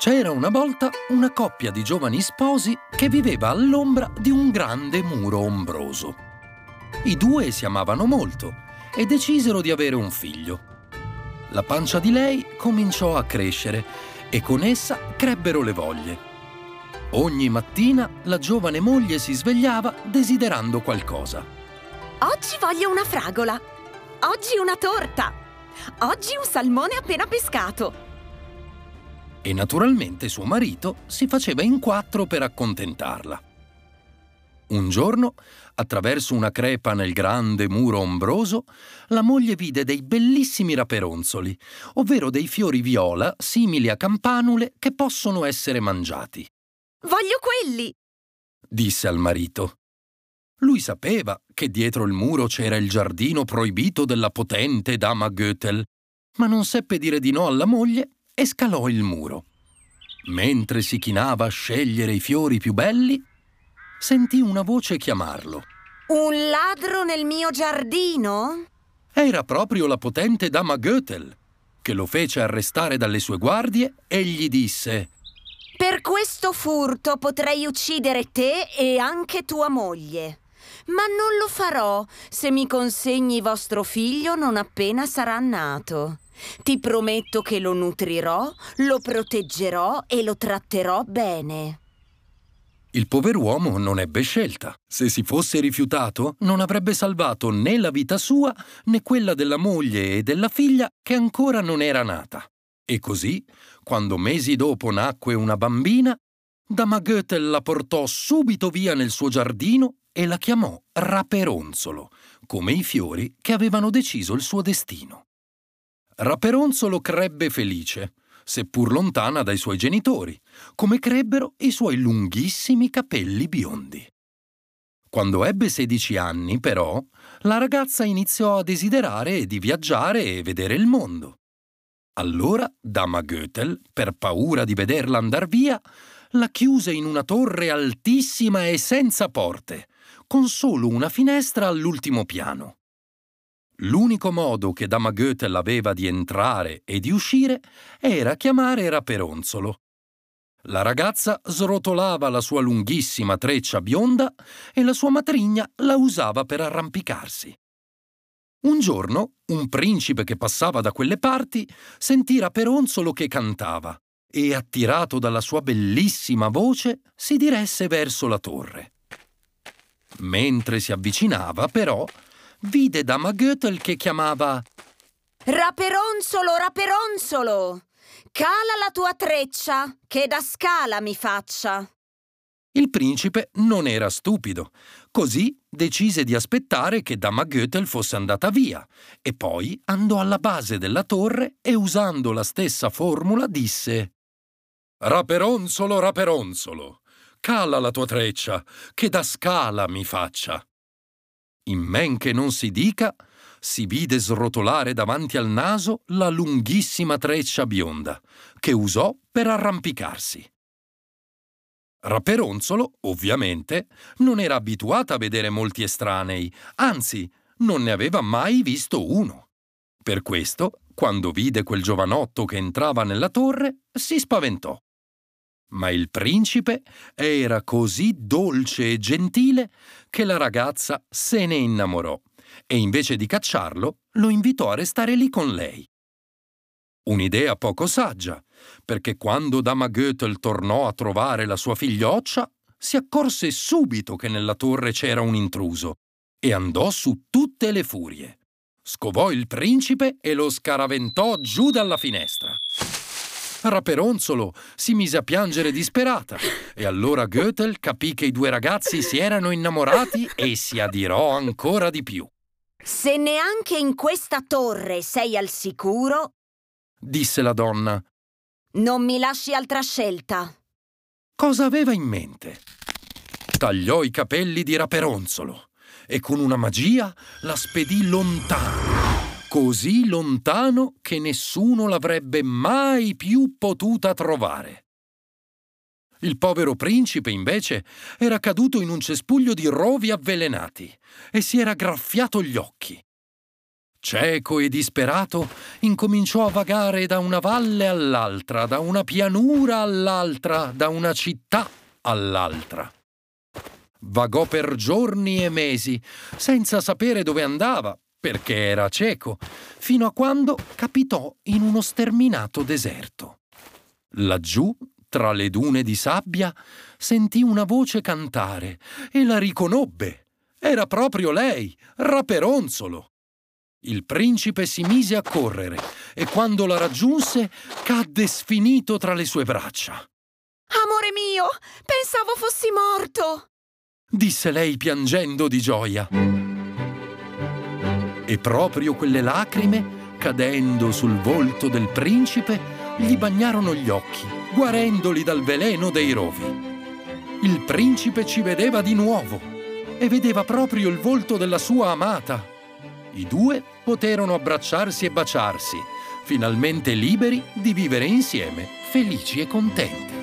C'era una volta una coppia di giovani sposi che viveva all'ombra di un grande muro ombroso. I due si amavano molto e decisero di avere un figlio. La pancia di lei cominciò a crescere e con essa crebbero le voglie. Ogni mattina la giovane moglie si svegliava desiderando qualcosa. Oggi voglio una fragola. Oggi una torta. Oggi un salmone appena pescato e naturalmente suo marito si faceva in quattro per accontentarla. Un giorno, attraverso una crepa nel grande muro ombroso, la moglie vide dei bellissimi raperonzoli, ovvero dei fiori viola simili a campanule che possono essere mangiati. Voglio quelli! disse al marito. Lui sapeva che dietro il muro c'era il giardino proibito della potente dama Goethel, ma non seppe dire di no alla moglie e scalò il muro. Mentre si chinava a scegliere i fiori più belli, sentì una voce chiamarlo. Un ladro nel mio giardino? Era proprio la potente dama Goethel, che lo fece arrestare dalle sue guardie e gli disse Per questo furto potrei uccidere te e anche tua moglie. Ma non lo farò se mi consegni vostro figlio non appena sarà nato. Ti prometto che lo nutrirò, lo proteggerò e lo tratterò bene. Il pover'uomo non ebbe scelta. Se si fosse rifiutato, non avrebbe salvato né la vita sua né quella della moglie e della figlia che ancora non era nata. E così, quando mesi dopo nacque una bambina, Dama Goethel la portò subito via nel suo giardino e la chiamò Raperonzolo, come i fiori che avevano deciso il suo destino. Raperonzolo crebbe felice, seppur lontana dai suoi genitori, come crebbero i suoi lunghissimi capelli biondi. Quando ebbe 16 anni, però, la ragazza iniziò a desiderare di viaggiare e vedere il mondo. Allora Dama Goethel, per paura di vederla andar via, la chiuse in una torre altissima e senza porte, con solo una finestra all'ultimo piano. L'unico modo che Dama Goethe aveva di entrare e di uscire era chiamare Raperonzolo. La ragazza srotolava la sua lunghissima treccia bionda e la sua matrigna la usava per arrampicarsi. Un giorno, un principe che passava da quelle parti sentì Raperonzolo che cantava e, attirato dalla sua bellissima voce, si diresse verso la torre. Mentre si avvicinava, però, vide Dama Goethel che chiamava Raperonzolo, raperonzolo! Cala la tua treccia, che da scala mi faccia. Il principe non era stupido, così decise di aspettare che Dama Goethel fosse andata via e poi andò alla base della torre e usando la stessa formula disse Raperonzolo, raperonzolo, cala la tua treccia, che da scala mi faccia in men che non si dica, si vide srotolare davanti al naso la lunghissima treccia bionda, che usò per arrampicarsi. Raperonzolo, ovviamente, non era abituata a vedere molti estranei, anzi, non ne aveva mai visto uno. Per questo, quando vide quel giovanotto che entrava nella torre, si spaventò. Ma il principe era così dolce e gentile che la ragazza se ne innamorò e invece di cacciarlo lo invitò a restare lì con lei. Un'idea poco saggia, perché quando Dama Goethel tornò a trovare la sua figlioccia, si accorse subito che nella torre c'era un intruso e andò su tutte le furie. Scovò il principe e lo scaraventò giù dalla finestra. Raperonzolo si mise a piangere disperata e allora Goethel capì che i due ragazzi si erano innamorati e si adirò ancora di più. Se neanche in questa torre sei al sicuro, disse la donna, non mi lasci altra scelta. Cosa aveva in mente? Tagliò i capelli di Raperonzolo e con una magia la spedì lontano così lontano che nessuno l'avrebbe mai più potuta trovare. Il povero principe, invece, era caduto in un cespuglio di rovi avvelenati e si era graffiato gli occhi. Cieco e disperato, incominciò a vagare da una valle all'altra, da una pianura all'altra, da una città all'altra. Vagò per giorni e mesi, senza sapere dove andava, perché era cieco, fino a quando capitò in uno sterminato deserto. Laggiù, tra le dune di sabbia, sentì una voce cantare e la riconobbe. Era proprio lei, Raperonzolo. Il principe si mise a correre e quando la raggiunse cadde sfinito tra le sue braccia. Amore mio, pensavo fossi morto! disse lei piangendo di gioia. E proprio quelle lacrime, cadendo sul volto del principe, gli bagnarono gli occhi, guarendoli dal veleno dei rovi. Il principe ci vedeva di nuovo e vedeva proprio il volto della sua amata. I due poterono abbracciarsi e baciarsi, finalmente liberi di vivere insieme, felici e contenti.